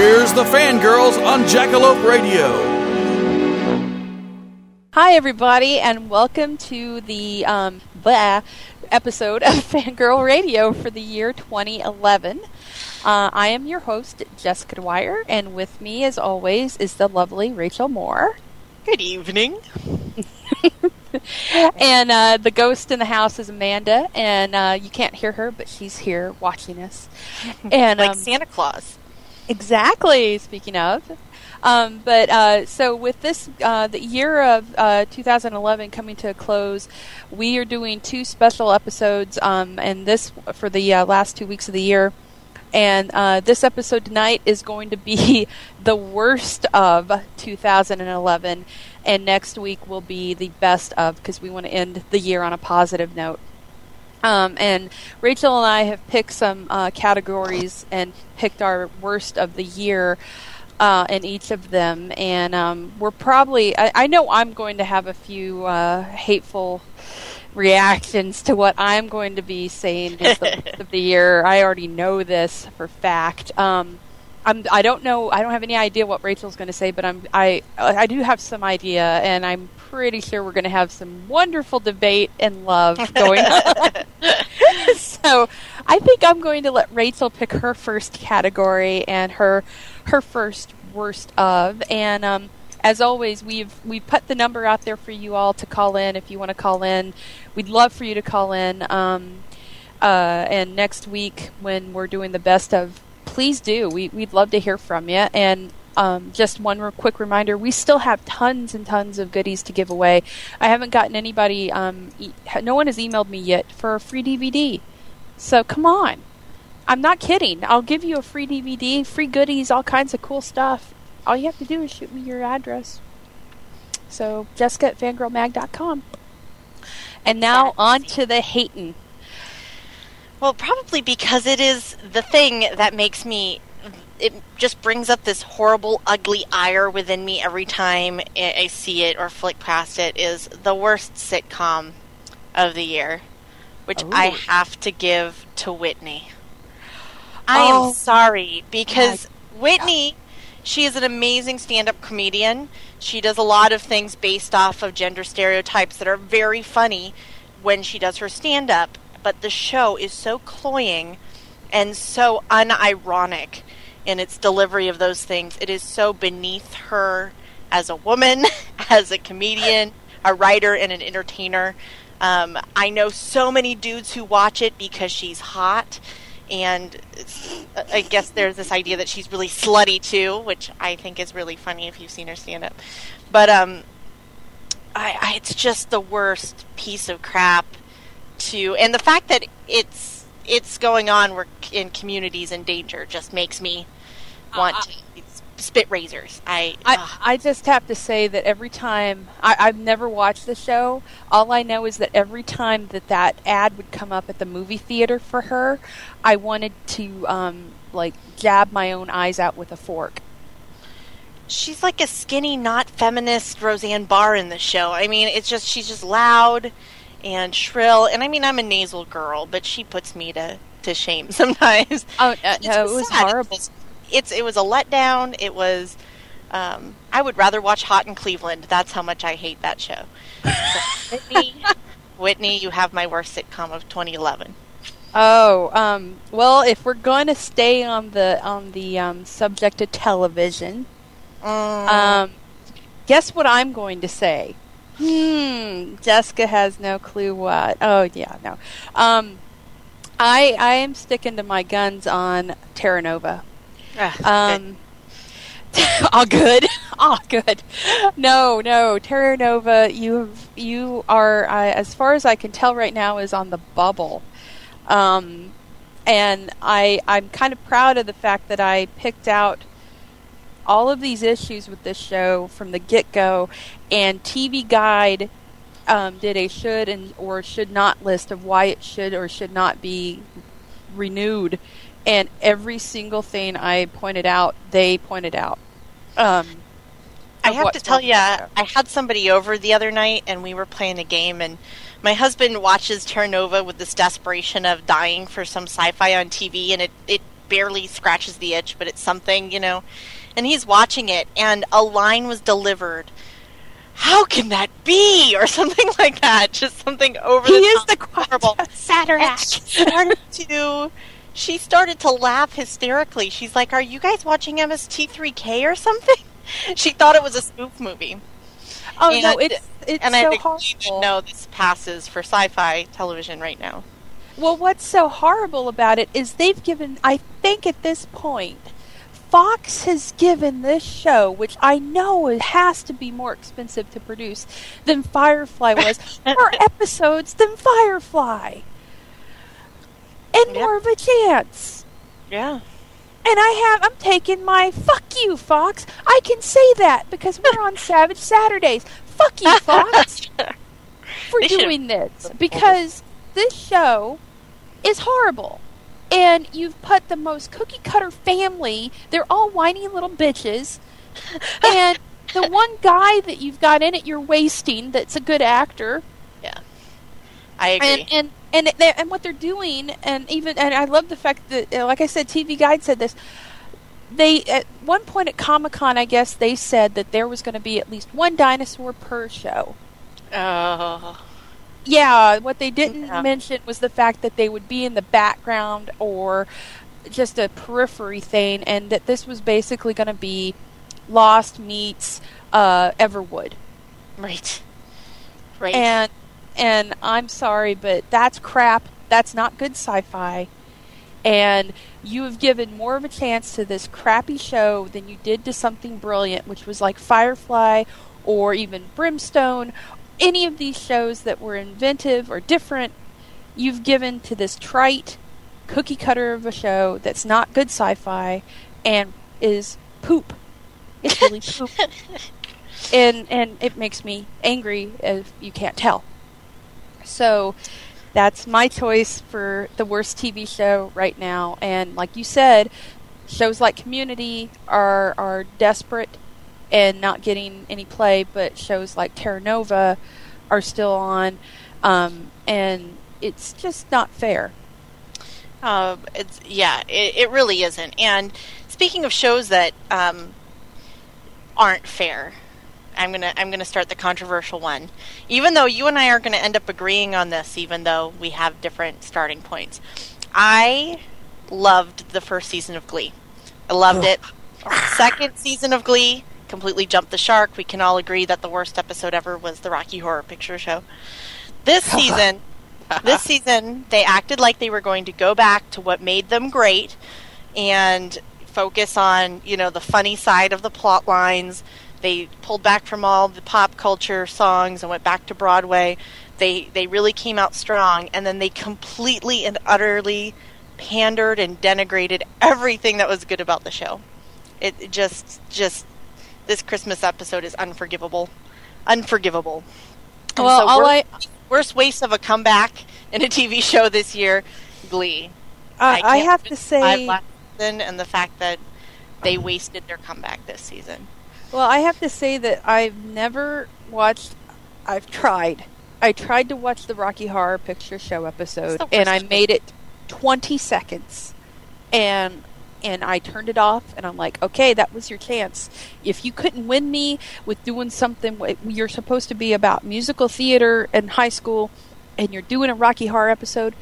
Here's the fangirls on Jackalope Radio. Hi, everybody, and welcome to the um, blah episode of Fangirl Radio for the year 2011. Uh, I am your host, Jessica Dwyer, and with me, as always, is the lovely Rachel Moore. Good evening. and uh, the ghost in the house is Amanda, and uh, you can't hear her, but she's here watching us. And Like um, Santa Claus. Exactly. Speaking of, um, but uh, so with this, uh, the year of uh, 2011 coming to a close, we are doing two special episodes, um, and this for the uh, last two weeks of the year. And uh, this episode tonight is going to be the worst of 2011, and next week will be the best of because we want to end the year on a positive note. Um, and Rachel and I have picked some uh, categories and picked our worst of the year uh, in each of them. And um, we're probably, I, I know I'm going to have a few uh, hateful reactions to what I'm going to be saying is the worst of the year. I already know this for fact. Um, I'm, I don't know. I don't have any idea what Rachel's going to say, but I'm. I. I do have some idea, and I'm pretty sure we're going to have some wonderful debate and love going on. so, I think I'm going to let Rachel pick her first category and her her first worst of. And um, as always, we've we've put the number out there for you all to call in if you want to call in. We'd love for you to call in. Um, uh, and next week, when we're doing the best of please do. We, we'd love to hear from you. And um, just one re- quick reminder we still have tons and tons of goodies to give away. I haven't gotten anybody, um, e- no one has emailed me yet for a free DVD. So come on. I'm not kidding. I'll give you a free DVD, free goodies, all kinds of cool stuff. All you have to do is shoot me your address. So, Jessica at fangirlmag.com. And now on to the hating. Well, probably because it is the thing that makes me. It just brings up this horrible, ugly ire within me every time I see it or flick past it. Is the worst sitcom of the year, which I have to give to Whitney. I Oh. am sorry because Whitney, she is an amazing stand-up comedian. She does a lot of things based off of gender stereotypes that are very funny when she does her stand-up. But the show is so cloying and so unironic in its delivery of those things. It is so beneath her as a woman, as a comedian, a writer, and an entertainer. Um, I know so many dudes who watch it because she's hot, and I guess there's this idea that she's really slutty too, which I think is really funny if you've seen her stand up. But um, I, I, it's just the worst piece of crap to, and the fact that it's it's going on where in communities in danger just makes me want Uh, to spit razors. I, I. I just have to say that every time I, I've never watched the show, all I know is that every time that that ad would come up at the movie theater for her, I wanted to um, like jab my own eyes out with a fork. she's like a skinny, not feminist Roseanne Barr in the show. I mean, it's just she's just loud and shrill. And I mean, I'm a nasal girl, but she puts me to to shame sometimes. Oh uh, no, it was sad. horrible. It's, it's it was a letdown. It was. Um, I would rather watch Hot in Cleveland. That's how much I hate that show. So, Whitney, Whitney, you have my worst sitcom of 2011. Oh, um, well, if we're going to stay on the on the um, subject of television, Mm, um, guess what I'm going to say? Hmm, Jessica has no clue what. Oh yeah, no. Um, I I am sticking to my guns on Terra Nova. ah, Um, all good, all good. No, no, Terra Nova. You you are, uh, as far as I can tell right now, is on the bubble. Um, and I I'm kind of proud of the fact that I picked out all of these issues with this show from the get go, and TV Guide um, did a should and or should not list of why it should or should not be renewed, and every single thing I pointed out, they pointed out. Um, I have to tell you, with the show. I had somebody over the other night, and we were playing a game, and my husband watches Terra Nova with this desperation of dying for some sci-fi on TV, and it it barely scratches the itch, but it's something, you know. And he's watching it, and a line was delivered. How can that be, or something like that? Just something over he the is top the horrible. Started to she started to laugh hysterically. She's like, "Are you guys watching MST3K or something?" She thought it was a spoof movie. Oh And- no, it's it's and so I think horrible. no, this passes for sci-fi television right now. Well, what's so horrible about it is they've given, I think at this point, Fox has given this show, which I know it has to be more expensive to produce than Firefly was, more episodes than Firefly. And Yep. more of a chance. Yeah. And I have, I'm taking my, fuck you, Fox. I can say that because we're on Savage Saturdays. Fuck you, Fox for They doing this because this show is horrible. And you've put the most cookie cutter family, they're all whiny little bitches. and the one guy that you've got in it, you're wasting, that's a good actor. Yeah, I agree. And and and they- and what they're doing, and even and I love the fact that, uh, like I said, TV Guide said this. They at one point at Comic Con, I guess they said that there was going to be at least one dinosaur per show. oh, Yeah, what they didn't Yeah. mention was the fact that they would be in the background or just a periphery thing, and that this was basically going to be Lost meets uh, Everwood. right. Right. And and I'm sorry, but that's crap. That's not good sci-fi. And you have given more of a chance to this crappy show than you did to something brilliant, which was like Firefly or even Brimstone. Any of these shows that were inventive or different, you've given to this trite cookie cutter of a show that's not good sci-fi and is poop. It's really poop and and it makes me angry if you can't tell. So that's my choice for the worst TV show right now. And like you said, shows like Community are are desperate and not getting any play, but shows like Terra Nova are still on, um, and it's just not fair. Uh, it's yeah, it, it really isn't. And speaking of shows that um, aren't fair, I'm gonna I'm gonna start the controversial one. Even though you and I are gonna end up agreeing on this, even though we have different starting points, I loved the first season of Glee. I loved it. Second season of Glee completely jumped the shark. We can all agree that the worst episode ever was the Rocky Horror Picture Show. This season, this season they acted like they were going to go back to what made them great and focus on you know the funny side of the plot lines they pulled back from all the pop culture songs and went back to broadway they they really came out strong and then they completely and utterly pandered and denigrated everything that was good about the show it, just just this christmas episode is unforgivable unforgivable And Well, so all we're- I worst waste of a comeback in a TV show this year, Glee. I, I can't have to say, and the fact that they wasted their comeback this season. Well, I have to say that I've never watched. I've tried. I tried to watch the Rocky Horror Picture Show episode, and I made it twenty seconds, and and I turned it off. And I'm like, okay, that was your chance. If you couldn't win me with doing something, you're supposed to be about musical theater in high school, and you're doing a Rocky Horror episode.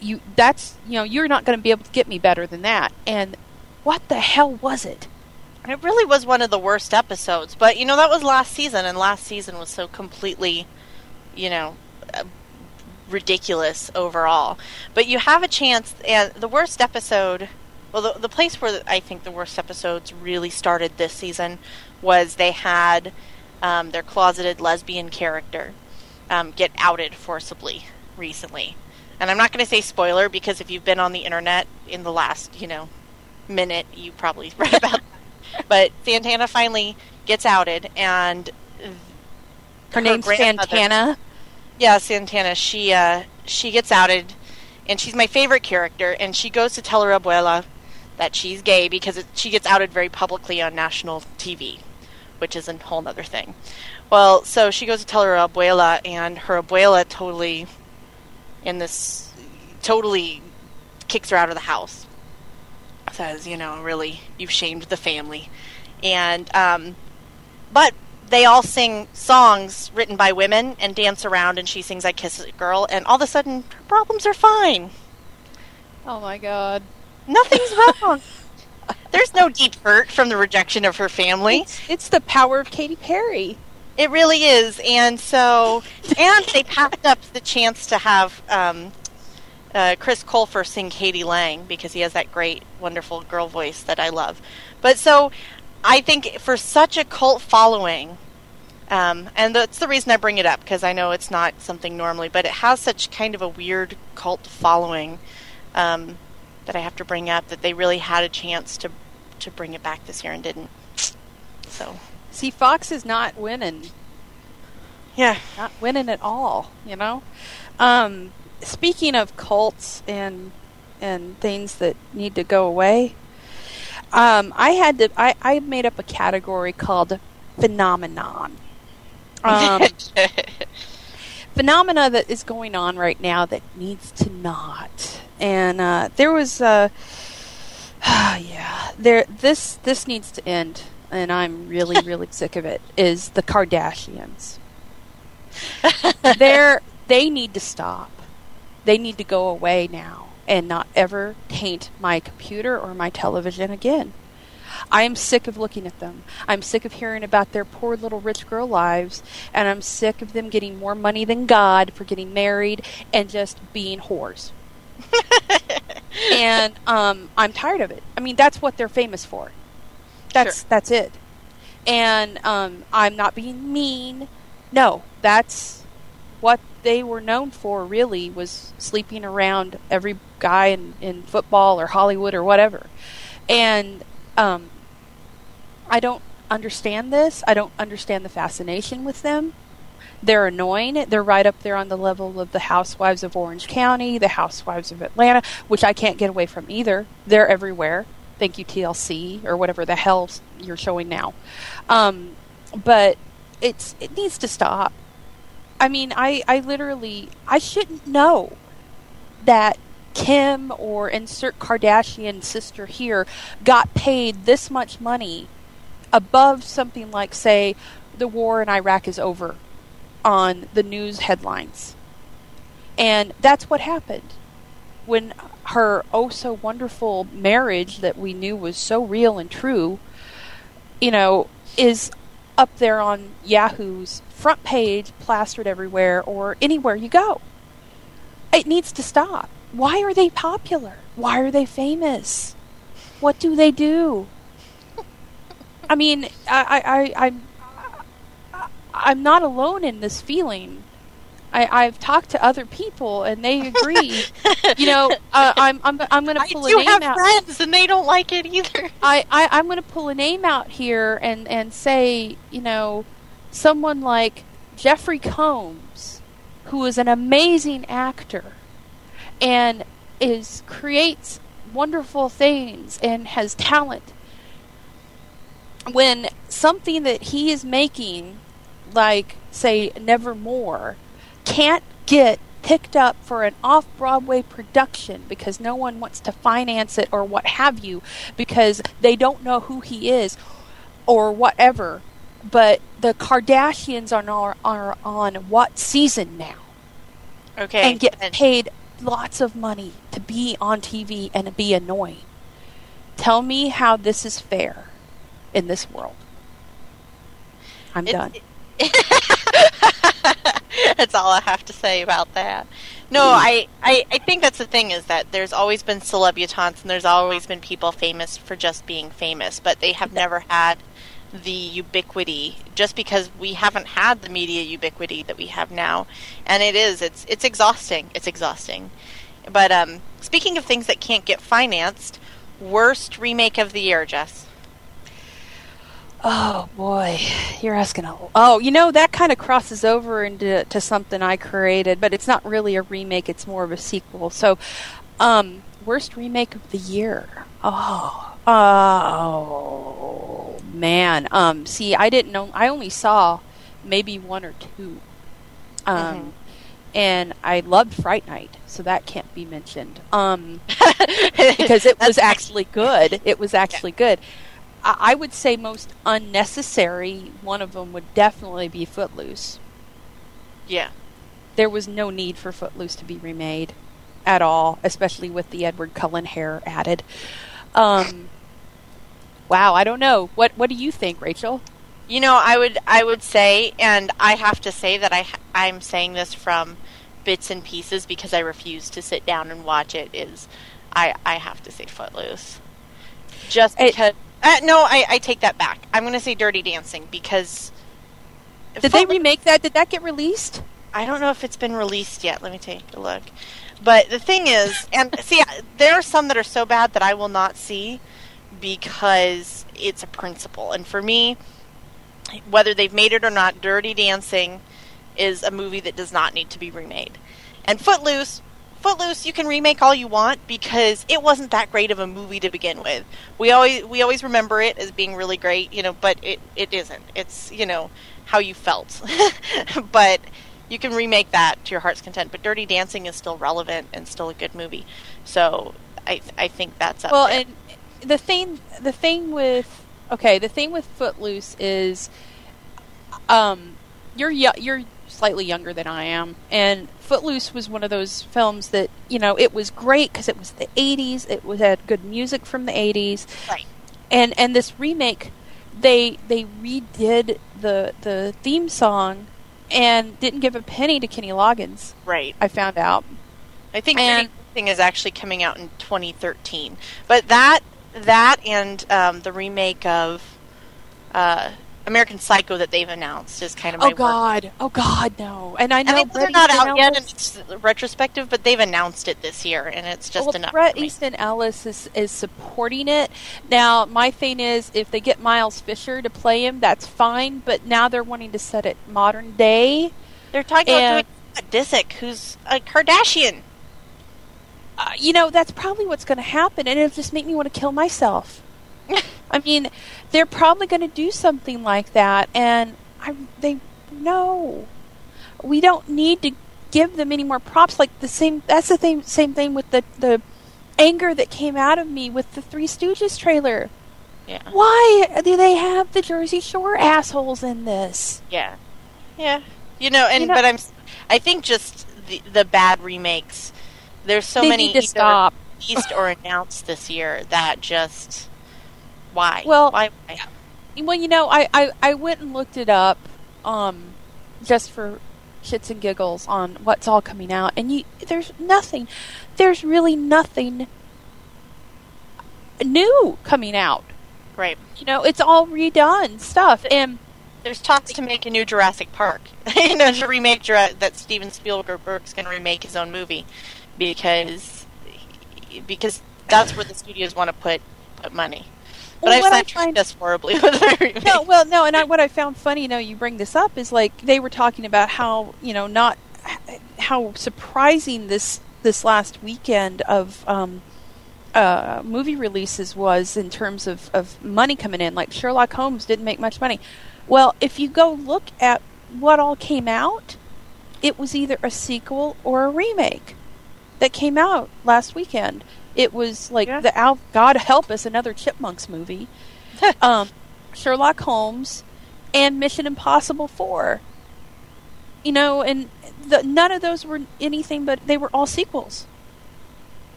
you that's you know you're not going to be able to get me better than that. And what the hell was it? It really was one of the worst episodes, but you know that was last season, and last season was so completely, you know, uh, ridiculous overall. But you have a chance, and the worst episode, well, the, the place where I think the worst episodes really started this season was they had um, their closeted lesbian character um, get outed forcibly recently. And I'm not going to say spoiler because if you've been on the internet in the last, you know, minute, you probably read about that. But Santana finally gets outed, and Her, name's Santana. Yeah, Santana. She uh, she gets outed, and she's my favorite character. And she goes to tell her abuela that she's gay because it, she gets outed very publicly on national TV, which is a whole other thing. Well, so she goes to tell her abuela, and her abuela totally, in this, totally kicks her out of the house. Says, you know, really, you've shamed the family, and um, but they all sing songs written by women and dance around, and she sings "I Kiss a Girl," and all of a sudden, her problems are fine. Oh my god. Nothing's wrong. There's no deep hurt from the rejection of her family. It's, it's the power of Katy Perry. It really is, and so, and they passed up the chance to have um, uh, Chris Colfer sing k.d. lang because he has that great, wonderful girl voice that I love. But so, I think for such a cult following, um, and that's the reason I bring it up because I know it's not something normally, but it has such kind of a weird cult following um, that I have to bring up that they really had a chance to to bring it back this year and didn't. So, See, Fox is not winning. yeah. Not winning at all, you know? Um, speaking of cults and and things that need to go away, um, I had to I, I made up a category called phenomenon. Um, phenomena that is going on right now that needs to not. And uh, there was uh, yeah, there this this needs to end and I'm really really sick of it is the Kardashians. They're they need to stop. They need to go away now and not ever taint my computer or my television again. I am sick of looking at them. I'm sick of hearing about their poor little rich girl lives, and I'm sick of them getting more money than God for getting married and just being whores. and um, I'm tired of it. I mean, that's what they're famous for. That's Sure. that's it. And um, I'm not being mean. No, that's what they were known for. Really, was sleeping around every guy in, in football or Hollywood or whatever. And um, I don't understand this. I don't understand the fascination with them. They're annoying. They're right up there on the level of the Housewives of Orange County, the Housewives of Atlanta, which I can't get away from either. They're everywhere. Thank you, TLC, or whatever the hell you're showing now. Um, but it's it needs to stop. I mean, I, I literally I shouldn't know that Kim or insert Kardashian sister here got paid this much money above something like say the war in Iraq is over on the news headlines. And that's what happened when her oh so wonderful marriage that we knew was so real and true, you know, is up there on Yahoo's front page, plastered everywhere, or anywhere you go. It needs to stop. Why are they popular? Why are they famous? What do they do? I mean, I, I, I, I'm, I'm not alone in this feeling. I, I've talked to other people, and they agree. you know, uh, I'm, I'm, I'm going to I pull a do name have friends, and they don't like it either. I, I I'm going to pull a name out here and and say, you know, someone like Jeffrey Combs, who is an amazing actor, and is creates wonderful things and has talent. When something that he is making, like say Nevermore, can't get picked up for an off Broadway production because no one wants to finance it or what have you because they don't know who he is or whatever. But the Kardashians are, are, are on what season now? Okay, and get paid lots of money to be on TV and be annoying. Tell me how this is fair in this world. I'm done. that's all I have to say about that. No, I, I, I think that's the thing is that there's always been celebutantes and there's always been people famous for just being famous, but they have never had the ubiquity just because we haven't had the media ubiquity that we have now. And it is, it's it's exhausting. It's exhausting. But um, speaking of things that can't get financed, worst remake of the year, Jess. Oh boy, you're asking a. Oh, you know that kind of crosses over into to something I created, but it's not really a remake. It's more of a sequel. So, um, worst remake of the year. Oh, oh man. Um, see, I didn't know. I only saw maybe one or two. Um, Mhm. and I loved Fright Night, so that can't be mentioned. Um, because it was actually good. It was actually good. I, would say most unnecessary. One of them would definitely be Footloose. yeah. There was no need for Footloose to be remade at all, especially with the Edward Cullen hair added. Um, wow, I don't know. What What do you think, Rachel? You know, I would I would say, and I have to say that I I'm saying this from bits and pieces because I refuse to sit down and watch it. Is I I have to say Footloose, just It- because. Uh, no, I I take that back. I'm going to say Dirty Dancing because. Did they remake that? Did that get released? I don't know if it's been released yet. Let me take a look. But the thing is, and see, there are some that are so bad that I will not see because it's a principle. And for me, whether they've made it or not, Dirty Dancing is a movie that does not need to be remade. And Footloose, Footloose, you can remake all you want because it wasn't that great of a movie to begin with. We always we always remember it as being really great, you know, but it, it isn't. It's you know how you felt, but you can remake that to your heart's content. But Dirty Dancing is still relevant and still a good movie. So I I think that's up well, there. and the thing, the thing with okay, the thing with Footloose is, um, you're you're slightly younger than I am, and Footloose was one of those films that you know it was great because it was the '80s. It was had good music from the '80s, right. and and this remake, they they redid the the theme song, and didn't give a penny to Kenny Loggins. Right. I found out. I think And- Dancing is actually coming out in 2013. But that that and um, the remake of uh, American Psycho that they've announced is kind of my Oh. God! Oh God! No! And I know I mean, they're not out yet, and it's retrospective, but they've announced it this year, and it's just well, enough. Brett. Easton Ellis is, is supporting it. Now, my thing is, if they get Miles Fisher to play him, that's fine. But now they're wanting to set it modern day. They're talking and- about doing Disick, who's a Kardashian. Uh, you know, that's probably what's going to happen, and it'll just make me want to kill myself. I mean, they're probably going to do something like that, and I they no, we don't need to give them any more props. Like the same, that's the same same thing with the the anger that came out of me with the Three Stooges trailer. Yeah. Why do they have the Jersey Shore assholes in this? Yeah, yeah. You know, and You know- but I'm, I think just the the bad remakes. There's so many need to stop. released or announced this year that just why? Well- why? why? Well, you know, I, I, I went and looked it up, um, just for shits and giggles on what's all coming out, and you there's nothing, there's really nothing new coming out. Right. You know, it's all redone stuff, and There's talks to make a new Jurassic Park. you know, to remake that Steven Spielberg's going to remake his own movie because because that's where the studios want to put put money. But Well, I've sidetracked find- us horribly with my remake. no, well, no, and I, what I found funny, you know, you bring this up is like they were talking about how you know not how surprising this this last weekend of um, uh, movie releases was in terms of of money coming in. Like Sherlock Holmes didn't make much money. Well, if you go look at what all came out, it was either a sequel or a remake that came out last weekend. It was like Yeah. the Al- God help us another Chipmunks movie um, Sherlock Holmes, and Mission Impossible Four. You know, and the, none of those were anything but they were all sequels.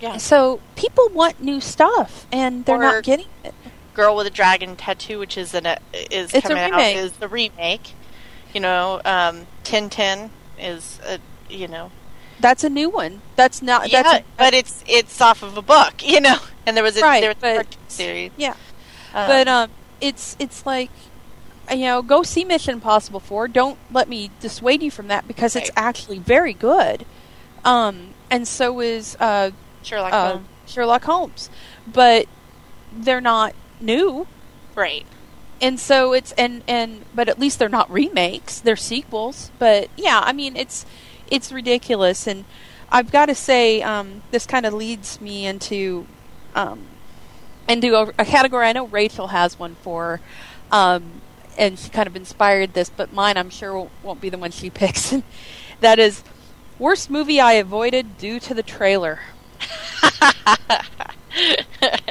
Yeah. So people want new stuff, and they're Or- not getting it. Girl with a Dragon Tattoo, which is an uh, is It's coming out, is the remake. You know, um, Tintin is a you know That's a new one. That's not. yeah, that's a, but it's it's off of a book, you know. And there was a Right, there was a but- cartoon series. yeah. Um, but um, it's it's like you know, go see Mission Impossible Four. Don't let me dissuade you from that because it's actually very good. Um, and so is uh, Sherlock uh, Holmes. Sherlock Holmes, but they're not new. Right. and so it's and and but at least they're not remakes they're sequels but yeah i mean it's it's ridiculous. And i've got to say um, this kind of leads me into um, into a, a category i know rachel has one for um, and she kind of inspired this but mine i'm sure won't, won't be the one she picks. That is worst movie i avoided due to the trailer.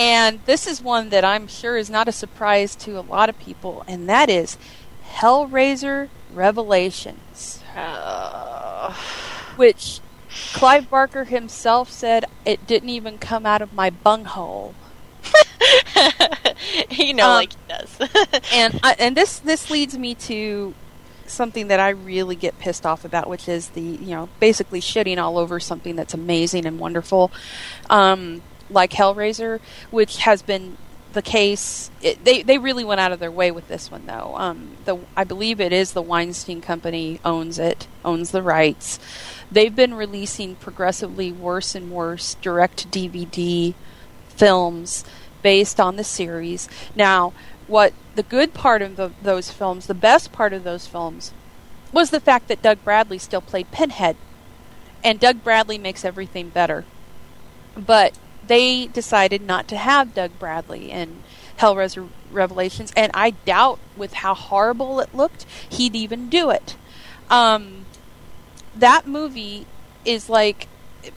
And this is one that I'm sure is not a surprise to a lot of people, and that is Hellraiser Revelations, Uh, which Clive Barker himself said it didn't even come out of my bunghole. you know, Um, like he does. and I, and this this leads me to something that I really get pissed off about, which is the you know basically shitting all over something that's amazing and wonderful, um, like Hellraiser, which has been the case. It, they they really went out of their way with this one though. Um, the I believe it is the Weinstein Company owns it, owns the rights. They've been releasing progressively worse and worse direct DVD films based on the series. Now, what the good part of the, those films, the best part of those films, was the fact that Doug Bradley still played Pinhead. And Doug Bradley makes everything better. But they decided not to have Doug Bradley in Hellraiser Revelations, and I doubt, with how horrible it looked, he'd even do it. Um, that movie is like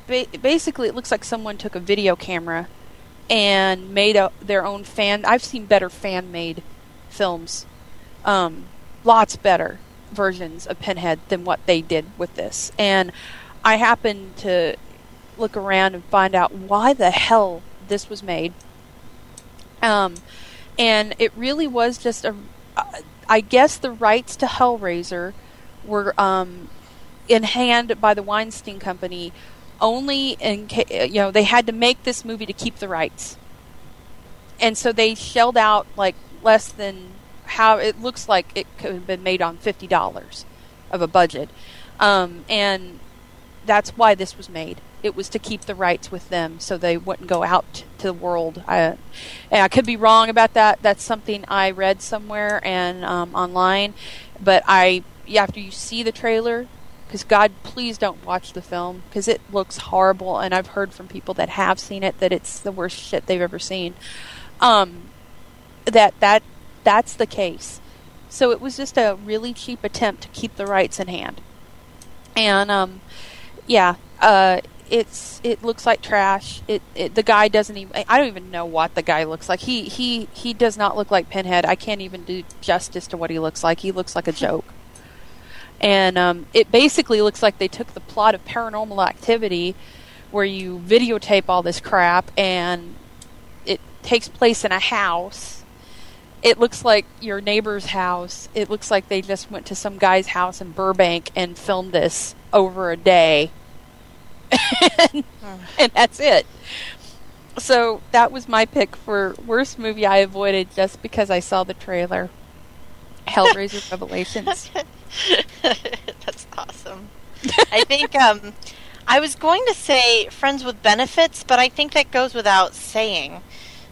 ba- basically it looks like someone took a video camera and made a, their own fan. I've seen better fan made films, um, lots better versions of Pinhead than what they did with this. And I happened to look around and find out why the hell this was made. Um, and it really was just a. Uh, guess the rights to Hellraiser were um, in hand by the Weinstein Company only in ca- you know they had to make this movie to keep the rights, and so they shelled out like less than how it looks like it could have been made on fifty dollars of a budget, um, and that's why this was made. It was to keep the rights with them, so they wouldn't go out to the world. I, I could be wrong about that. That's something I read somewhere and um, online, but I after you see the trailer, because God, please don't watch the film because it looks horrible, and I've heard from people that have seen it that it's the worst shit they've ever seen. Um, that that that's the case. So it was just a really cheap attempt to keep the rights in hand, and um, yeah, uh, it's it looks like trash. It, it the guy doesn't even. I don't even know what the guy looks like. He he he does not look like Pinhead. I can't even do justice to what he looks like. He looks like a joke and um, it basically looks like they took the plot of Paranormal Activity, where you videotape all this crap, and it takes place in a house. It looks like your neighbor's house. It looks like they just went to some guy's house in Burbank and filmed this over a day, and, and that's it. So that was my pick for worst movie I avoided just because I saw the trailer. Hellraiser Revelations. That's awesome. I think um, I was going to say friends with benefits, but I think that goes without saying.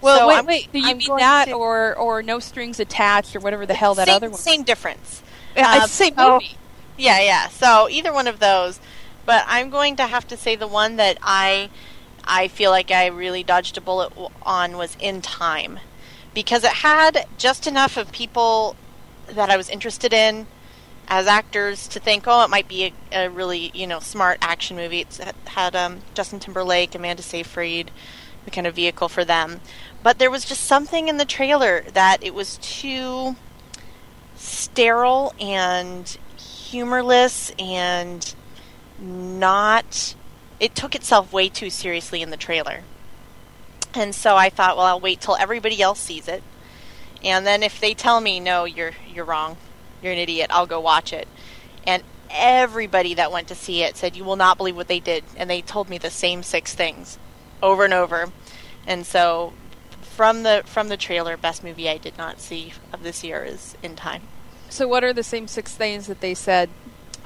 Well, So wait, I'm- wait. Do you I'm mean that, to- or or no strings attached, or whatever the hell that same, other one? Same difference. Yeah, it's the same movie. Yeah, yeah. So either one of those, but I'm going to have to say the one that I I feel like I really dodged a bullet on was In Time because it had just enough of people that I was interested in as actors to think, oh, it might be a, a really you know smart action movie. It's, it had um, Justin Timberlake, Amanda Seyfried, the kind of vehicle for them. But there was just something in the trailer that it was too sterile and humorless and not it took itself way too seriously in the trailer. And so I thought, well, I'll wait till everybody else sees it. And then if they tell me, no, you're you're wrong, you're an idiot, I'll go watch it. And everybody that went to see it said, you will not believe what they did. And they told me the same six things over and over. And so from the from the trailer, best movie I did not see of this year is In Time. So, what are the same six things that they said?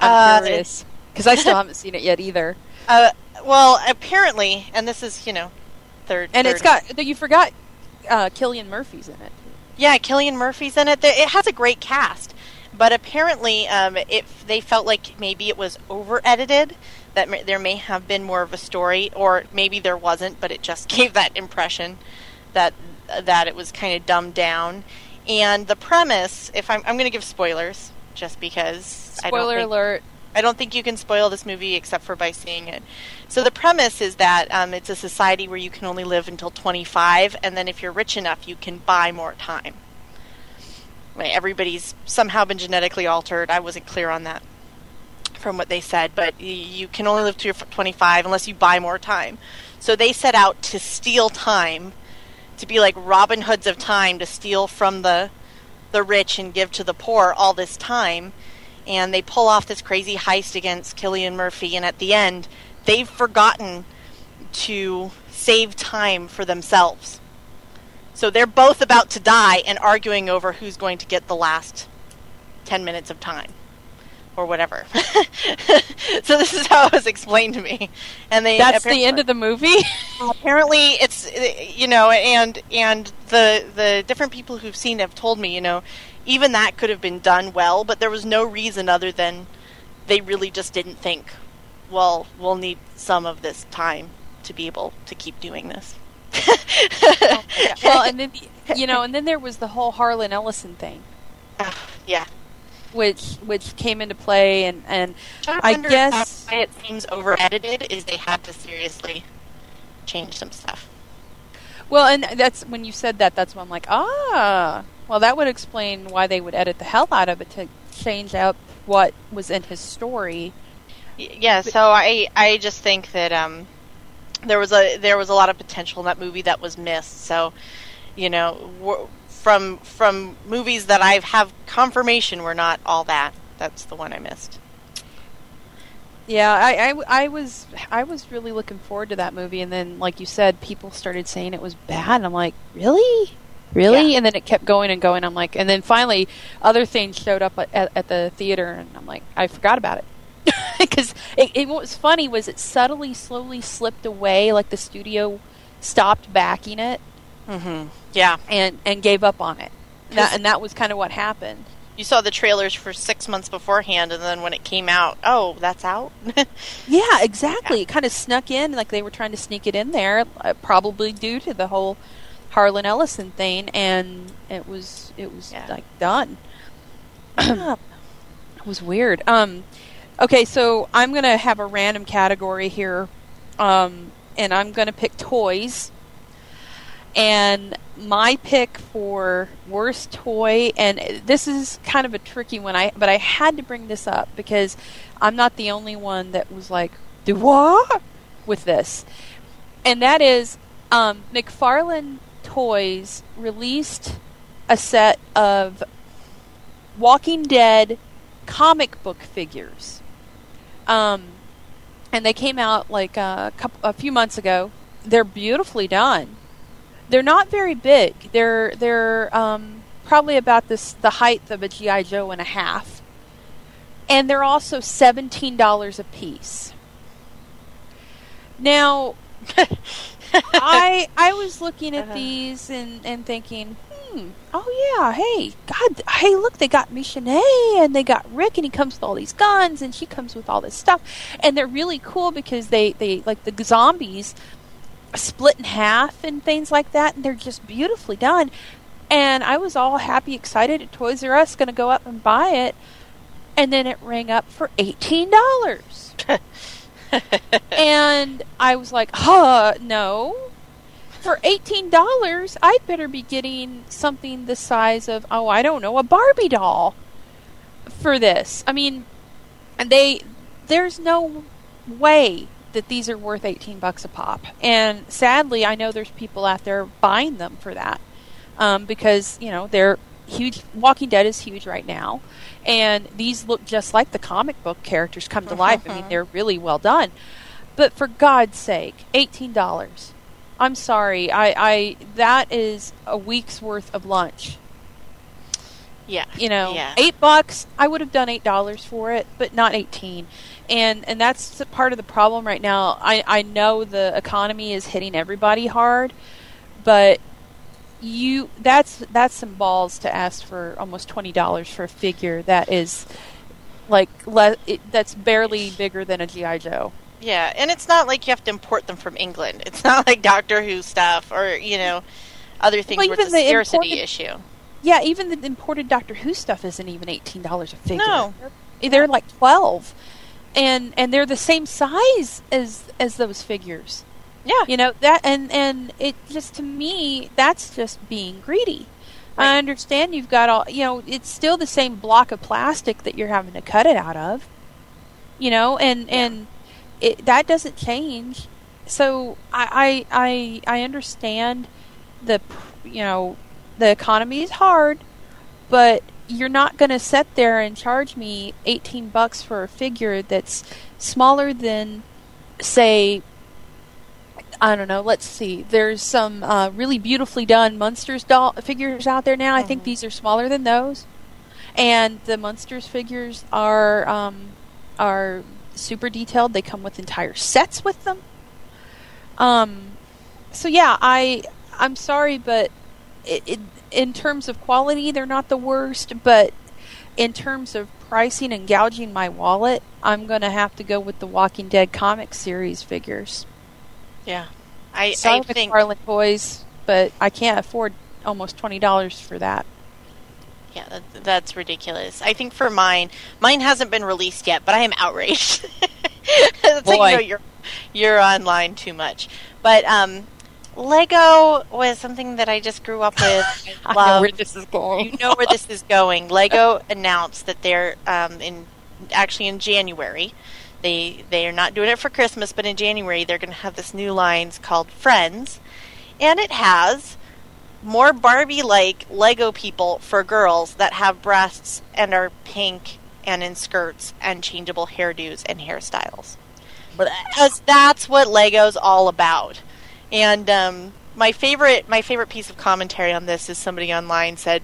Uh, I'm curious because I still haven't seen it yet either. Uh, well, apparently, and this is you know, third. And third it's got you forgot uh, Cillian Murphy's in it. Yeah, Cillian Murphy's in it. It has a great cast, but apparently, um, if they felt like maybe it was over edited, that may, there may have been more of a story, or maybe there wasn't, but it just gave that impression that that it was kind of dumbed down. And the premise, if I'm, I'm going to give spoilers, just because I don't Spoiler think- alert. I don't think you can spoil this movie except for by seeing it. So the premise is that um, it's a society where you can only live until 25, and then if you're rich enough, you can buy more time. Everybody's somehow been genetically altered. I wasn't clear on that from what they said, but you can only live to your 25 unless you buy more time. So they set out to steal time, to be like Robin Hoods of time, to steal from the the rich and give to the poor all this time and they pull off this crazy heist against Cillian Murphy, and at the end, they've forgotten to save time for themselves. So they're both about to die and arguing over who's going to get the last 10 minutes of time. Or whatever. so this is how it was explained to me. And they That's the end of the movie. apparently it's you know and and the the different people who've seen it have told me you know even that could have been done well but there was no reason other than they really just didn't think well we'll need some of this time to be able to keep doing this. Well, and then you know, and then there was the whole Harlan Ellison thing, yeah. Which which came into play, and and I wonder guess- why it seems over edited is they had to seriously change some stuff. Well, and that's when you said that. That's when I'm like, ah, well, that would explain why they would edit the hell out of it to change out what was in his story. Yeah so i i just think that um there was a there was a lot of potential in that movie that was missed so you know from from movies that i have confirmation were not all that that's the one i missed Yeah, I, I, I was I was really looking forward to that movie, and then like you said, people started saying it was bad. And I'm like, really, really? Yeah. And then it kept going and going. I'm like, and then finally, other things showed up at, at, the theater, and I'm like, I forgot about it because it, it, what was funny was it subtly, slowly slipped away, like the studio stopped backing it mm-hmm yeah and and gave up on it. And that, and that was kind of what happened. you saw the trailers for six months beforehand and then when it came out oh that's out Yeah, exactly. It kind of snuck in, like they were trying to sneak it in there, uh, probably due to the whole Harlan Ellison thing, and it was it was Yeah. like done. it was weird. Um, okay, so I'm gonna have a random category here, um, and I'm gonna pick toys. And my pick for worst toy, and this is kind of a tricky one. I but I had to bring this up because I'm not the only one that was like, "Do what?" with this, and that is um, McFarlane Toys released a set of Walking Dead comic book figures, um, and they came out like a, couple, a few months ago. They're beautifully done. They're not very big. They're they're um, probably about this the height of a GI Joe and a half, and they're also seventeen dollars a piece. Now, I I was looking at these and, and thinking, hmm, oh yeah, hey, God, hey, look, they got Michonne and they got Rick, and he comes with all these guns, and she comes with all this stuff, and they're really cool because they they like the zombies split in half and things like that, and they're just beautifully done. And I was all happy, excited at Toys R Us, going to go up and buy it, and then it rang up for eighteen dollars. and I was like, huh, no. For eighteen dollars, I'd better be getting something the size of oh, I don't know, a Barbie doll for this. I mean, and they there's no way that these are worth 18 bucks a pop. And sadly, I know there's people out there buying them for that. Um, because, you know, they're huge Walking Dead is huge right now. And these look just like the comic book characters come to life. I mean, uh-huh. they're really well done. But for God's sake, $18. I'm sorry. I, I that is a week's worth of lunch. Yeah. You know, Yeah. eight bucks. I would have done eight dollars for it, but not eighteen. And and that's part of the problem right now. I I know the economy is hitting everybody hard, but you that's that's some balls to ask for almost twenty dollars for a figure that is like le- it, that's barely bigger than a GI Joe. Yeah, and it's not like you have to import them from England. It's not like Doctor Who stuff or you know other things Well, where it's a scarcity imported- issue. Yeah, even the imported Doctor Who stuff isn't even eighteen dollars a figure. No. they're like twelve, and and they're the same size as as those figures. Yeah, You know that, and and it just to me that's just being greedy. I understand you've got all you know. It's still the same block of plastic that you're having to cut it out of. You know, and and it, that doesn't change. So I I I, I understand the you know the economy is hard, but you're not going to sit there and charge me 18 bucks for a figure that's smaller than say I don't know. Let's see. There's some uh, really beautifully done Munsters doll figures out there now. I think these are smaller than those, and the Munsters figures are um, are super detailed. They come with entire sets with them. Um, so yeah, I I'm sorry, but it, it, in terms of quality, they're not the worst. But in terms of pricing and gouging my wallet, I'm going to have to go with the Walking Dead comic series figures. Yeah. I, Sorry, I think McFarlane Toys, but I can't afford almost twenty dollars for that. yeah, that, that's ridiculous. I think for mine, mine hasn't been released yet, but I am outraged. how Boy. you know you're you're online too much. But um, Lego was something that I just grew up with. I I know where this is going. you know where this is going. Lego announced that they're um, in actually in January. They they are not doing it for Christmas, but in January they're going to have this new lines called Friends, and it has more Barbie-like Lego people for girls that have breasts and are pink and in skirts and changeable hairdos and hairstyles because that's what Lego's all about. And um, my favorite my favorite piece of commentary on this is somebody online said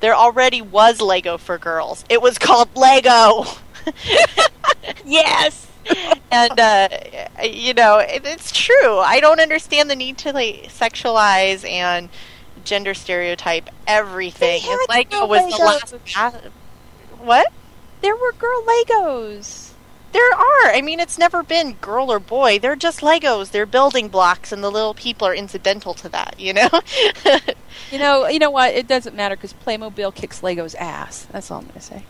there already was Lego for girls. It was called Lego. yes. and uh, you know it, it's true. I don't understand the need to like sexualize and gender stereotype everything. And Lego no was the Legos. last. What? There were girl Legos. There are. I mean, it's never been girl or boy. They're just Legos. They're building blocks, and the little people are incidental to that. You know. You know, you know what? It doesn't matter because Playmobil kicks Lego's ass. That's all I'm going to say.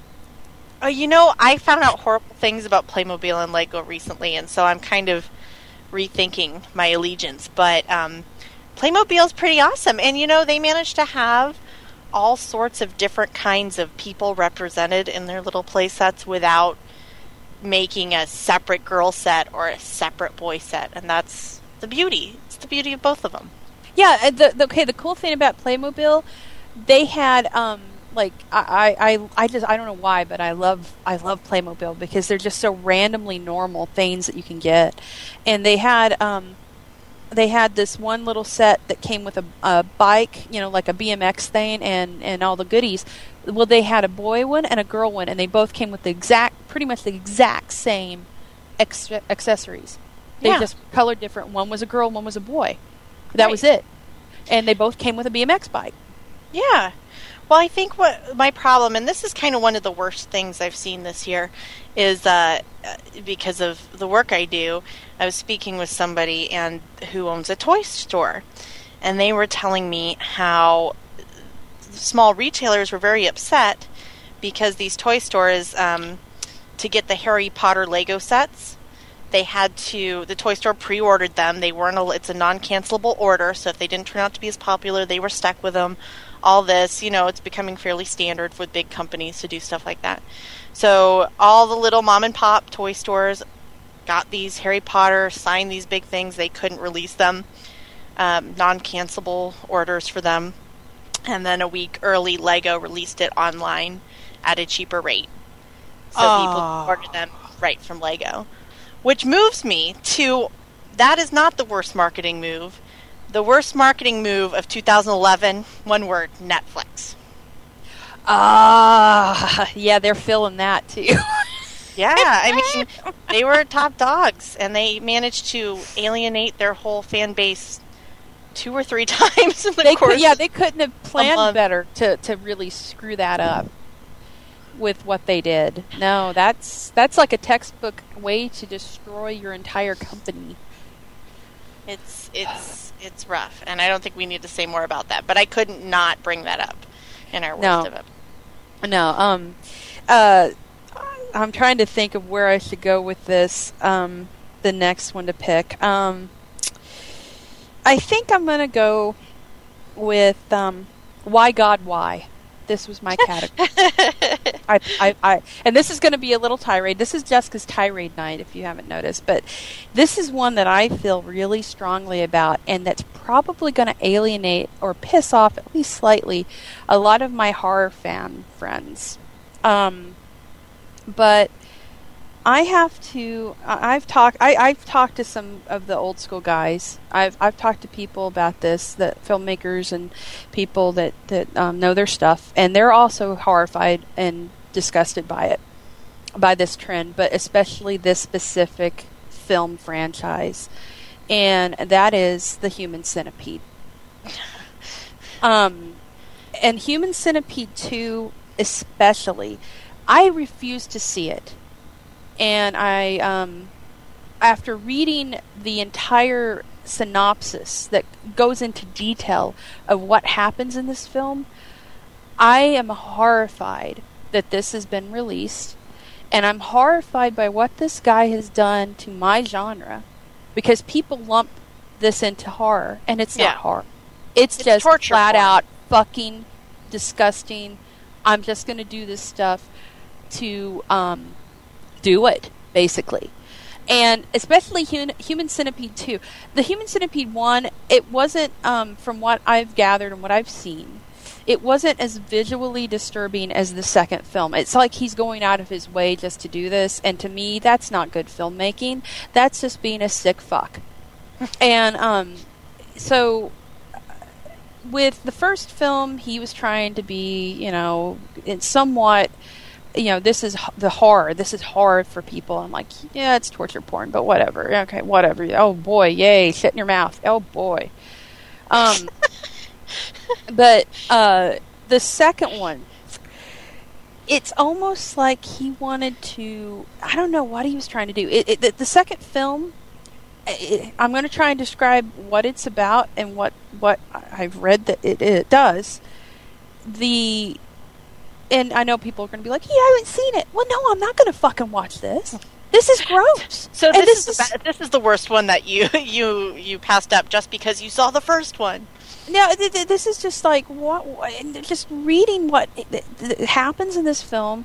Oh, you know, I found out horrible things about Playmobil and Lego recently, and so I'm kind of rethinking my allegiance. But um, Playmobil's pretty awesome, and you know, they managed to have all sorts of different kinds of people represented in their little play sets without making a separate girl set or a separate boy set, and that's the beauty. It's the beauty of both of them. Yeah. The, the, okay. The cool thing about Playmobil, they had um like I, I I just I don't know why, but I love I love Playmobil because they're just so randomly normal things that you can get, and they had um they had this one little set that came with a, a bike, you know, like a BMX thing and and all the goodies. Well, they had a boy one and a girl one, and they both came with the exact, pretty much the exact same ex- accessories. They Yeah. just colored different. One was a girl, one was a boy. That Right. was it. And they both came with a BMX bike. Yeah. Well, I think what my problem, and this is kind of one of the worst things I've seen this year, is uh, uh, because of the work I do. I was speaking with somebody and who owns a toy store, and they were telling me how small retailers were very upset because these toy stores, um, to get the Harry Potter Lego sets, they had to the toy store pre-ordered them they weren't a, it's a non-cancelable order so if they didn't turn out to be as popular they were stuck with them all this you know it's becoming fairly standard with big companies to do stuff like that so all the little mom and pop toy stores got these Harry Potter, signed these big things. They couldn't release them, um, non cancelable orders for them. And then a week early, Lego released it online at a cheaper rate. So people ordered them right from Lego. Which moves me to that is not the worst marketing move. The worst marketing move of 2011, one word, Netflix. Ah, yeah, they're feeling that too. Yeah, I mean, they were top dogs, and they managed to alienate their whole fan base two or three times in the they course. could, yeah, they couldn't have planned better to, to really screw that up with what they did. No, that's that's like a textbook way to destroy your entire company. it's it's it's rough, and I don't think we need to say more about that. But I couldn't not bring that up in our worst No. of it. No, um, uh, I'm trying to think of where I should go with this. Um, the next one to pick. Um, I think I'm gonna go with um, why God why. This was my category. I, I, I, and this is going to be a little tirade. This is Jessica's tirade night, if you haven't noticed. But this is one that I feel really strongly about, and that's probably going to alienate or piss off at least slightly a lot of my horror fan friends. Um, but I have to. I've talked. I've talked to some of the old school guys. I've I've talked to people about this, the filmmakers and people that that um, know their stuff, and they're also horrified and disgusted by it, by this trend, but especially this specific film franchise, and that is the Human Centipede. Um, and Human Centipede 2 especially, I refuse to see it. And I, um, after reading the entire synopsis that goes into detail of what happens in this film, I am horrified that this has been released. And I'm horrified by what this guy has done to my genre because people lump this into horror, and it's Yeah. not horror. It's, It's just flat porn. out fucking disgusting. I'm just going to do this stuff to um, do it, basically. And especially human, human Centipede 2. The Human Centipede 1, it wasn't, um, from what I've gathered and what I've seen, it wasn't as visually disturbing as the second film. It's like he's going out of his way just to do this, and to me, that's not good filmmaking. That's just being a sick fuck. and um, so with the first film, he was trying to be, you know, somewhat, you know, this is the horror. This is horror for people. I'm like, yeah, it's torture porn, but whatever. Okay, whatever. Oh boy, yay, shit in your mouth. Oh boy. Um, but uh, the second one, it's almost like he wanted to. I don't know what he was trying to do. It, it, the, the second film, i I'm going to try and describe what it's about and what what I've read that it, it does. The and I know people are going to be like, "You haven't seen it." Well, no, I'm not going to fucking watch this. This is gross. So And this, is, the, this is the worst one that you you you passed up just because you saw the first one. No, th- th- this is just like what, just reading what th- th- happens in this film.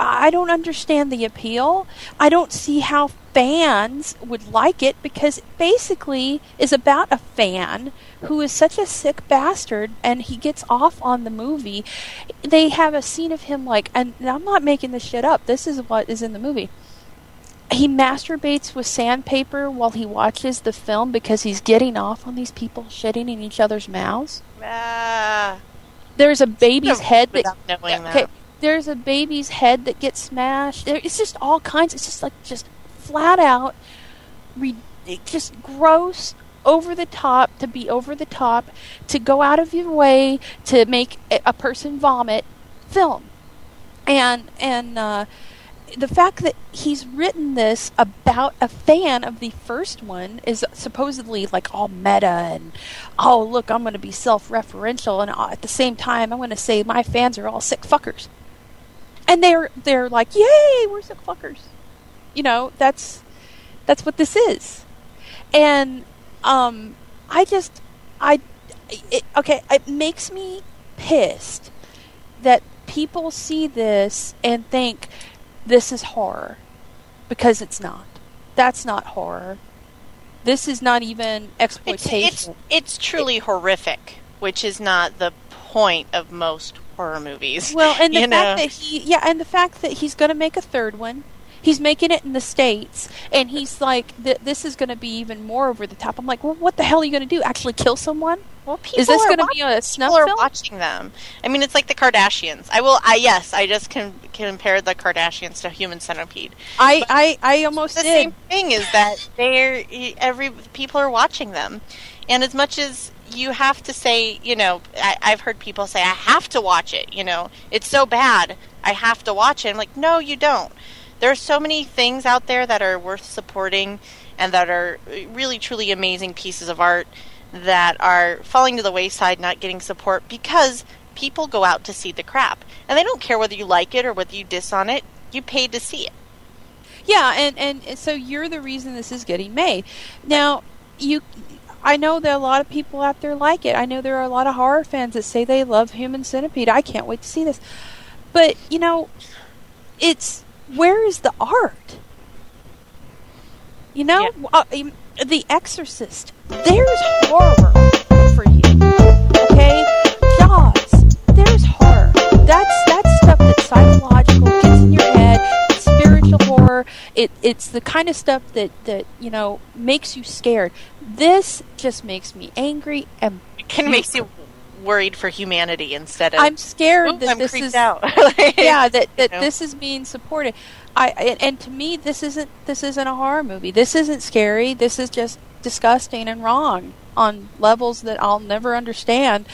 I don't understand the appeal. I don't see how fans would like it because it basically is about a fan who is such a sick bastard and he gets off on the movie. They have a scene of him like and I'm not making this shit up. This is what is in the movie. He masturbates with sandpaper while he watches the film because he's getting off on these people shitting in each other's mouths. Ah, There's a baby's head that okay, that. there's a baby's head that gets smashed. There, it's just all kinds. It's just like just flat out, re- just gross, over the top to be over the top, to go out of your way to make a, person vomit. Film, and and uh, the fact that he's written this about a fan of the first one is supposedly like all meta and oh look I'm going to be self-referential and uh, at the same time I'm going to say my fans are all sick fuckers. And they're they're like yay we're sick fuckers. You know that's that's what this is. And um I just I it, okay it makes me pissed that people see this and think this is horror because it's not. that's not horror. This is not even exploitation. it's it's truly horrific, which is not the point of most horror movies. well, and the you fact know? that he, yeah, and the fact that he's going to make a third one. He's making it in the states, and he's like, th- "This is going to be even more over the top." I'm like, "Well, what the hell are you going to do? Actually kill someone?" Well, people Is this are going to watching- be a snuff People are watching them. I mean, it's like the Kardashians. I will. I yes, I just can compare the Kardashians to Human Centipede. I, I, I almost the did. same thing is that they're every people are watching them, and as much as you have to say, you know, I, I've heard people say, "I have to watch it." You know, it's so bad, I have to watch it. I'm like, no, you don't. There are so many things out there that are worth supporting, and that are really, truly amazing pieces of art that are falling to the wayside, not getting support because people go out to see the crap, and they don't care whether you like it or whether you diss on it. You paid to see it. Yeah, and, and so you're the reason this is getting made. Now, you, I know that a lot of people out there like it. I know there are a lot of horror fans that say they love Human Centipede. I can't wait to see this. But you know, it's where is the art? You know, uh, um, The Exorcist. There's horror for you. Okay, Jaws. There's horror. That's that's stuff that's psychological, gets in your head. It's spiritual horror. It it's the kind of stuff that that you know makes you scared. This just makes me angry and It makes you worried for humanity instead of I'm scared that I'm this is out. yeah that, that know? this is being supported. I and, and to me this isn't this isn't a horror movie. This isn't scary. This is just disgusting and wrong on levels that I'll never understand.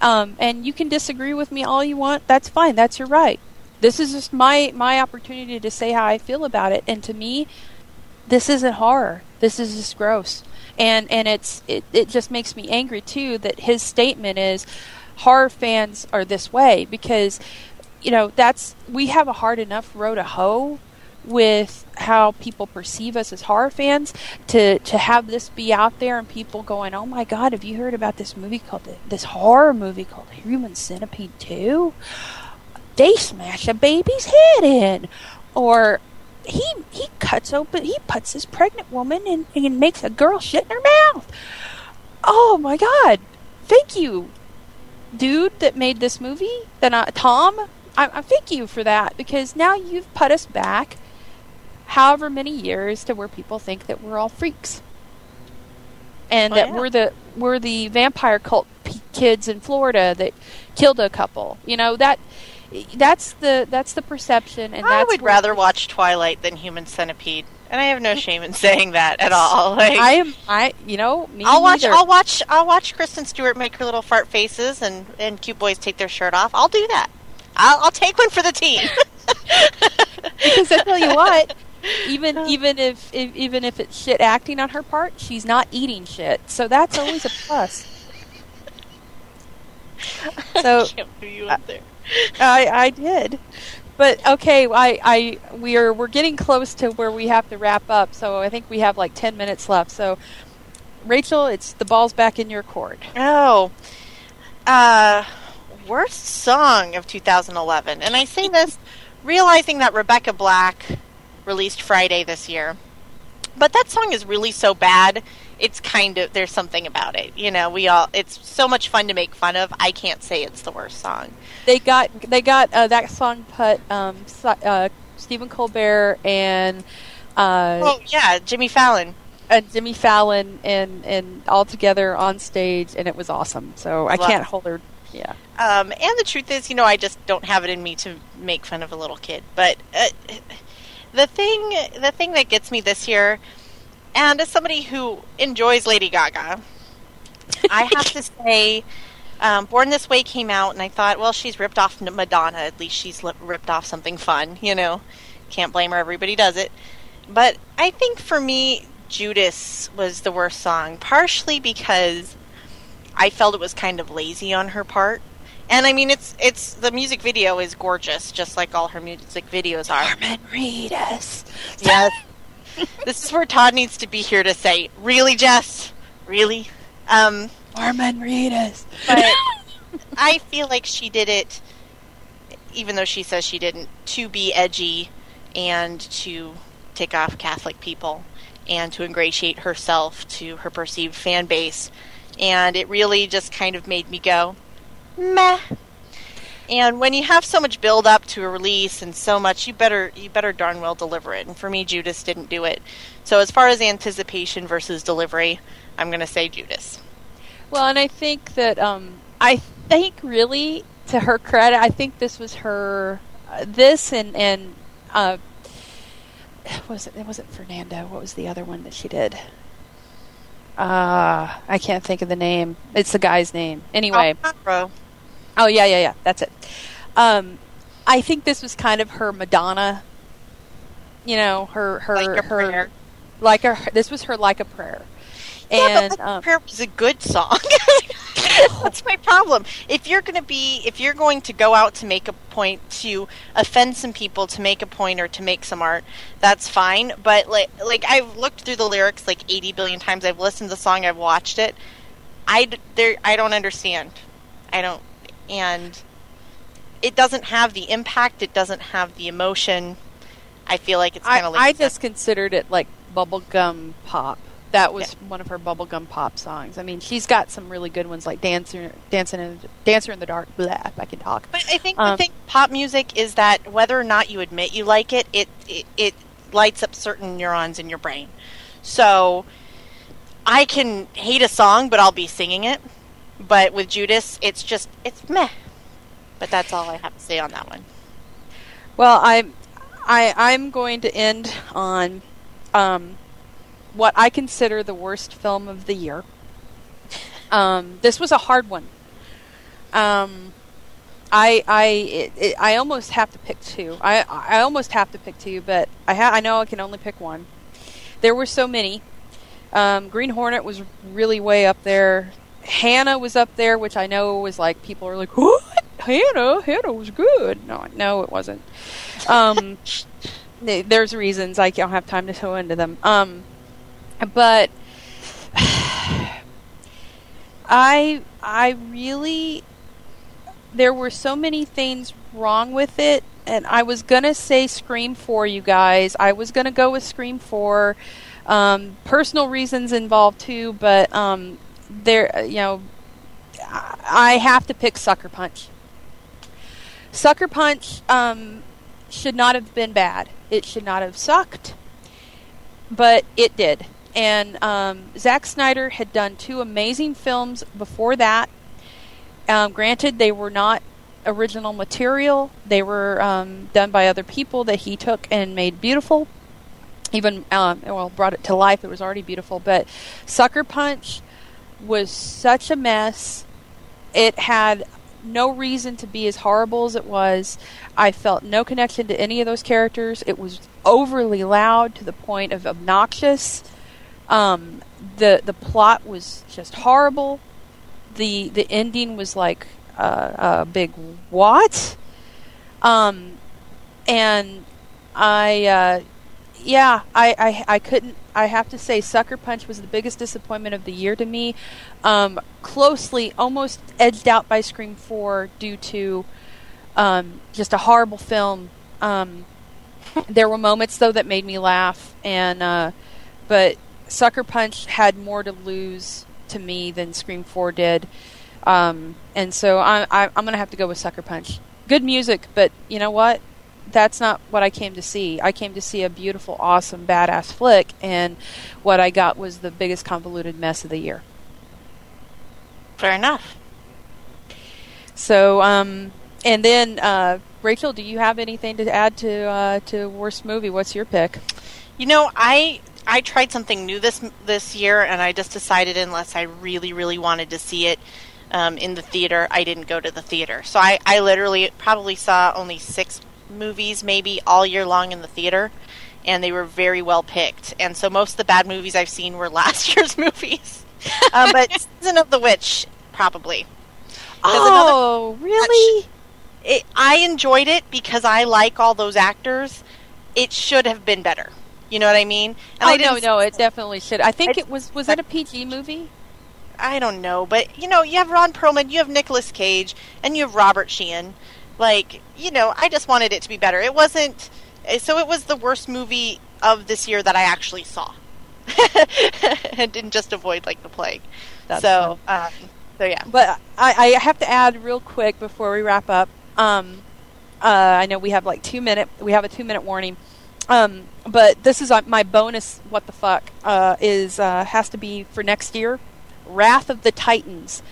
Um, and you can disagree with me all you want. That's fine. That's your right. This is just my my opportunity to say how I feel about it. And to me, this isn't horror. This is just gross. And and it's it, it just makes me angry too that his statement is horror fans are this way because you know that's we have a hard enough row to hoe with how people perceive us as horror fans to to have this be out there and people going oh my god have you heard about this movie called this horror movie called Human Centipede 2 they smash a baby's head in. Or he he cuts open he puts this pregnant woman and, and makes a girl shit in her mouth. Oh my god. Thank you dude that made this movie that I, tom. I, I thank you for that because now you've put us back however many years to where people think that we're all freaks. And Oh, that yeah. we're the we're the vampire cult p- kids in Florida that killed a couple. You know that that's the that's the perception and I would rather watch Twilight than Human Centipede, and I have no shame in saying that at all. Like, I am I you know me I'll watch. neither. I'll watch. I'll watch Kristen Stewart make her little fart faces and and cute boys take their shirt off. I'll do that. I'll, I'll take one for the team. because I tell you what, even even if, if even if it's shit acting on her part, she's not eating shit, so that's always a plus. So Can't believe you went there. I I did, but okay, I I we are we're getting close to where we have to wrap up, so I think we have like ten minutes left. So Rachel, it's the ball's back in your court. Oh, uh, worst song of 2011, and I say this realizing that Rebecca Black released Friday this year, but that song is really so bad. It's kind of there's something about it, you know. We all it's so much fun to make fun of. I can't say it's the worst song. They got they got uh, that song put um, uh, Stephen Colbert and. Uh, Oh yeah, Jimmy Fallon. and Jimmy Fallon and and all together on stage, and it was awesome. So I Wow. can't hold her. Yeah, Um, and the truth is, you know, I just don't have it in me to make fun of a little kid. But uh, the thing, the thing that gets me this year, and as somebody who enjoys Lady Gaga, I have to say, um, Born This Way came out, and I thought, well, she's ripped off Madonna. At least she's li- ripped off something fun, you know. Can't blame her. Everybody does it. But I think for me, Judas was the worst song, partially because I felt it was kind of lazy on her part. And I mean, it's it's the music video is gorgeous, just like all her music videos are. Norman Reedus. Yes. This is where Todd needs to be here to say, "Really, Jess? Really?" Um, Norman Reedus. but I feel like she did it, even though she says she didn't, to be edgy and to tick off Catholic people and to ingratiate herself to her perceived fan base. And it really just kind of made me go, meh. And when you have so much build up to a release and so much, you better you better darn well deliver it. And for me, Judas didn't do it. So as far as anticipation versus delivery, I'm going to say Judas. Well, and I think that um, I think really to her credit, I think this was her uh, this and and uh, was it it wasn't Fernando. What was the other one that she did? Uh, I can't think of the name. It's the guy's name. Anyway. Alejandro. Oh yeah, yeah, yeah. That's it. Um, I think this was kind of her Madonna. You know, her her Like a her prayer. like a this was her like a prayer. Yeah, And but Like a um, Prayer was a good song. That's my problem. If you're going to be, if you're going to go out to make a point to offend some people, to make a point or to make some art, that's fine. But like, like I've looked through the lyrics like 80 billion times. I've listened to the song. I've watched it. I there, I don't understand. I don't, and it doesn't have the impact. It doesn't have the emotion. I feel like it's kind of like I just considered it like bubblegum pop. That was one of her bubblegum pop songs. I mean, she's got some really good ones like Dancer, Dancing in, Dancer in the Dark. Blah, I can talk. But I think Um, the thing pop music is that whether or not you admit you like it, it, it it lights up certain neurons in your brain. So I can hate a song, but I'll be singing it. But with Judas, it's just it's meh. But that's all I have to say on that one. Well, I'm I I'm going to end on um, what I consider the worst film of the year. Um, this was a hard one. Um, I I it, it, I almost have to pick two. I I almost have to pick two, but I ha- I know I can only pick one. There were so many. Um, Green Hornet was really way up there. Hannah was up there, which I know was like people are like, "What? Hannah? Hannah was good." No, no, it wasn't. Um, there's reasons I don't have time to go into them. Um, but I I really there were so many things wrong with it and I was going to say Scream 4 you guys. I was going to go with Scream 4. Um, personal reasons involved too, but um, there you know I I have to pick Sucker Punch. Sucker Punch um, should not have been bad. It should not have sucked, but it did. And um, Zack Snyder had done two amazing films before that. Um, granted, they were not original material; they were um, done by other people that he took and made beautiful. Even um, well, brought it to life. It was already beautiful, but Sucker Punch was such a mess. It had no reason to be as horrible as it was. I felt no connection to any of those characters. It was overly loud to the point of obnoxious. Um, the the plot was just horrible. The the ending was like uh, a big what? Um, and I uh, yeah I, I I couldn't. I have to say, Sucker Punch was the biggest disappointment of the year to me. Um, closely, almost edged out by Scream Four due to um, just a horrible film. Um, there were moments though that made me laugh, and uh, but Sucker Punch had more to lose to me than Scream Four did, um, and so I, I, I'm going to have to go with Sucker Punch. Good music, but you know what? That's not what I came to see. I came to see a beautiful, awesome, badass flick, and what I got was the biggest convoluted mess of the year. Fair enough. So, um, and then uh, Rachel, do you have anything to add to uh, to worst movie? What's your pick? You know, I I tried something new this this year, and I just decided unless I really really wanted to see it um, in the theater, I didn't go to the theater. So I I literally probably saw only six movies maybe all year long in the theater, and they were very well picked. And so most of the bad movies I've seen were last year's movies. uh, but Season of the Witch probably. Oh, really? it, I enjoyed it because I like all those actors. It should have been better. You know what I mean? And oh I no, didn't- no, it definitely should. I think I- it was. Was that a PG movie? I don't know, but you know, you have Ron Perlman, you have Nicolas Cage, and you have Robert Sheehan. Like, you know, I just wanted it to be better. It wasn't. eh, So it was the worst movie of this year that I actually saw, and didn't just avoid like the plague. That's so, um, so yeah. But I, I have to add real quick before we wrap up. Um, uh, I know we have like two minute. We have a two minute warning. Um, but this is uh, my bonus. What the fuck uh, is uh, has to be for next year? Wrath of the Titans.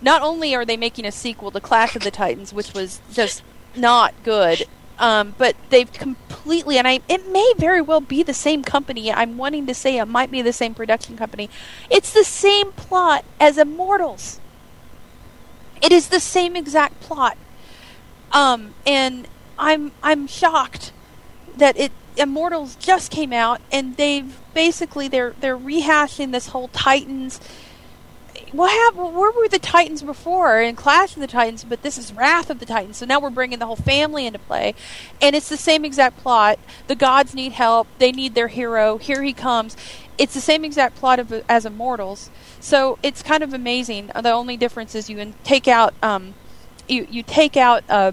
Not only are they making a sequel to Clash of the Titans, which was just not good, um, but they've completely and I it may very well be the same company. I'm wanting to say it might be the same production company. It's the same plot as Immortals. It is the same exact plot. Um, and I'm I'm shocked that it Immortals just came out and they've basically they're they're rehashing this whole Titans. What happened? Where were the Titans before in Clash of the Titans? But this is Wrath of the Titans. So now we're bringing the whole family into play, and it's the same exact plot. The gods need help. They need their hero. Here he comes. It's the same exact plot of, as Immortals. So it's kind of amazing. The only difference is you can take out um, you you take out uh,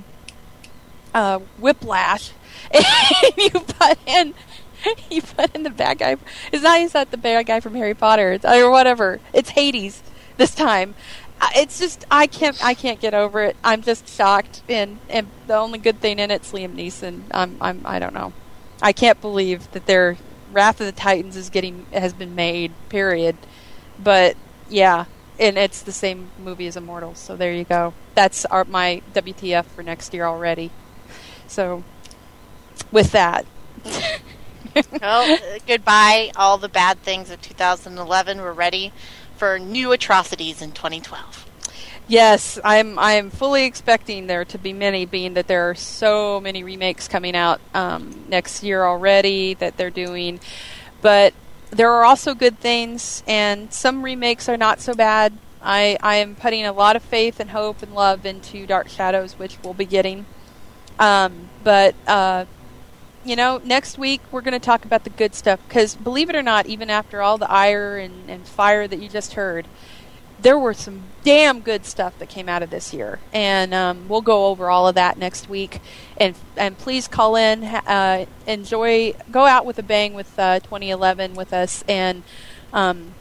uh, Whiplash, and you put in you put in the bad guy. It's not he's not the bad guy from Harry Potter or whatever. It's Hades this time. Uh, It's just I can't I can't get over it. I'm just shocked, and and the only good thing in it's Liam Neeson. I'm I'm I don't know. I can't believe that their Wrath of the Titans is getting has been made. Period. But yeah, and it's the same movie as Immortals. So there you go. That's our my WTF for next year already. So with that, well, uh, goodbye, all the bad things of 2011. We're ready for new atrocities in 2012. yes, I'm I'm fully expecting there to be many, being that there are so many remakes coming out um, next year already that they're doing. But there are also good things, and some remakes are not so bad. I, I am putting a lot of faith and hope and love into Dark Shadows, which we'll be getting. Um, but uh, you know, next week we're going to talk about the good stuff because, believe it or not, even after all the ire and, and fire that you just heard, there were some damn good stuff that came out of this year, and um, we'll go over all of that next week. And and please call in, uh, enjoy, go out with a bang with uh, 2011 with us, and um,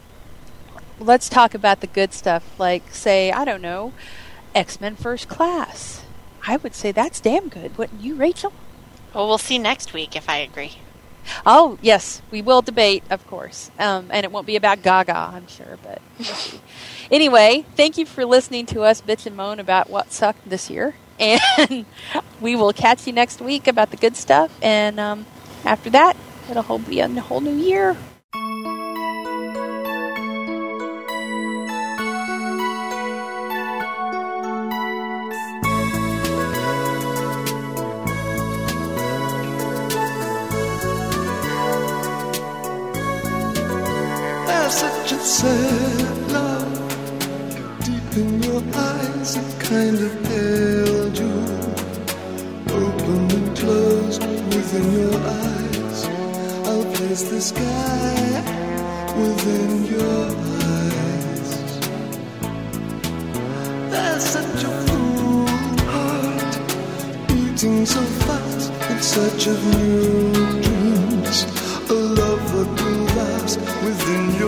let's talk about the good stuff. Like, say, I don't know, X Men First Class. I would say that's damn good, wouldn't you, Rachel? Well, we'll see next week if I agree. Oh yes, we will debate, of course, um, and it won't be about Gaga, I'm sure. But anyway, thank you for listening to us bitch and moan about what sucked this year, and we will catch you next week about the good stuff. And um, after that, it'll be a whole new year. Kind of pale you. Open and closed within your eyes. I'll place the sky within your eyes. There's such a full heart beating so fast in search of new dreams. A love that will last within your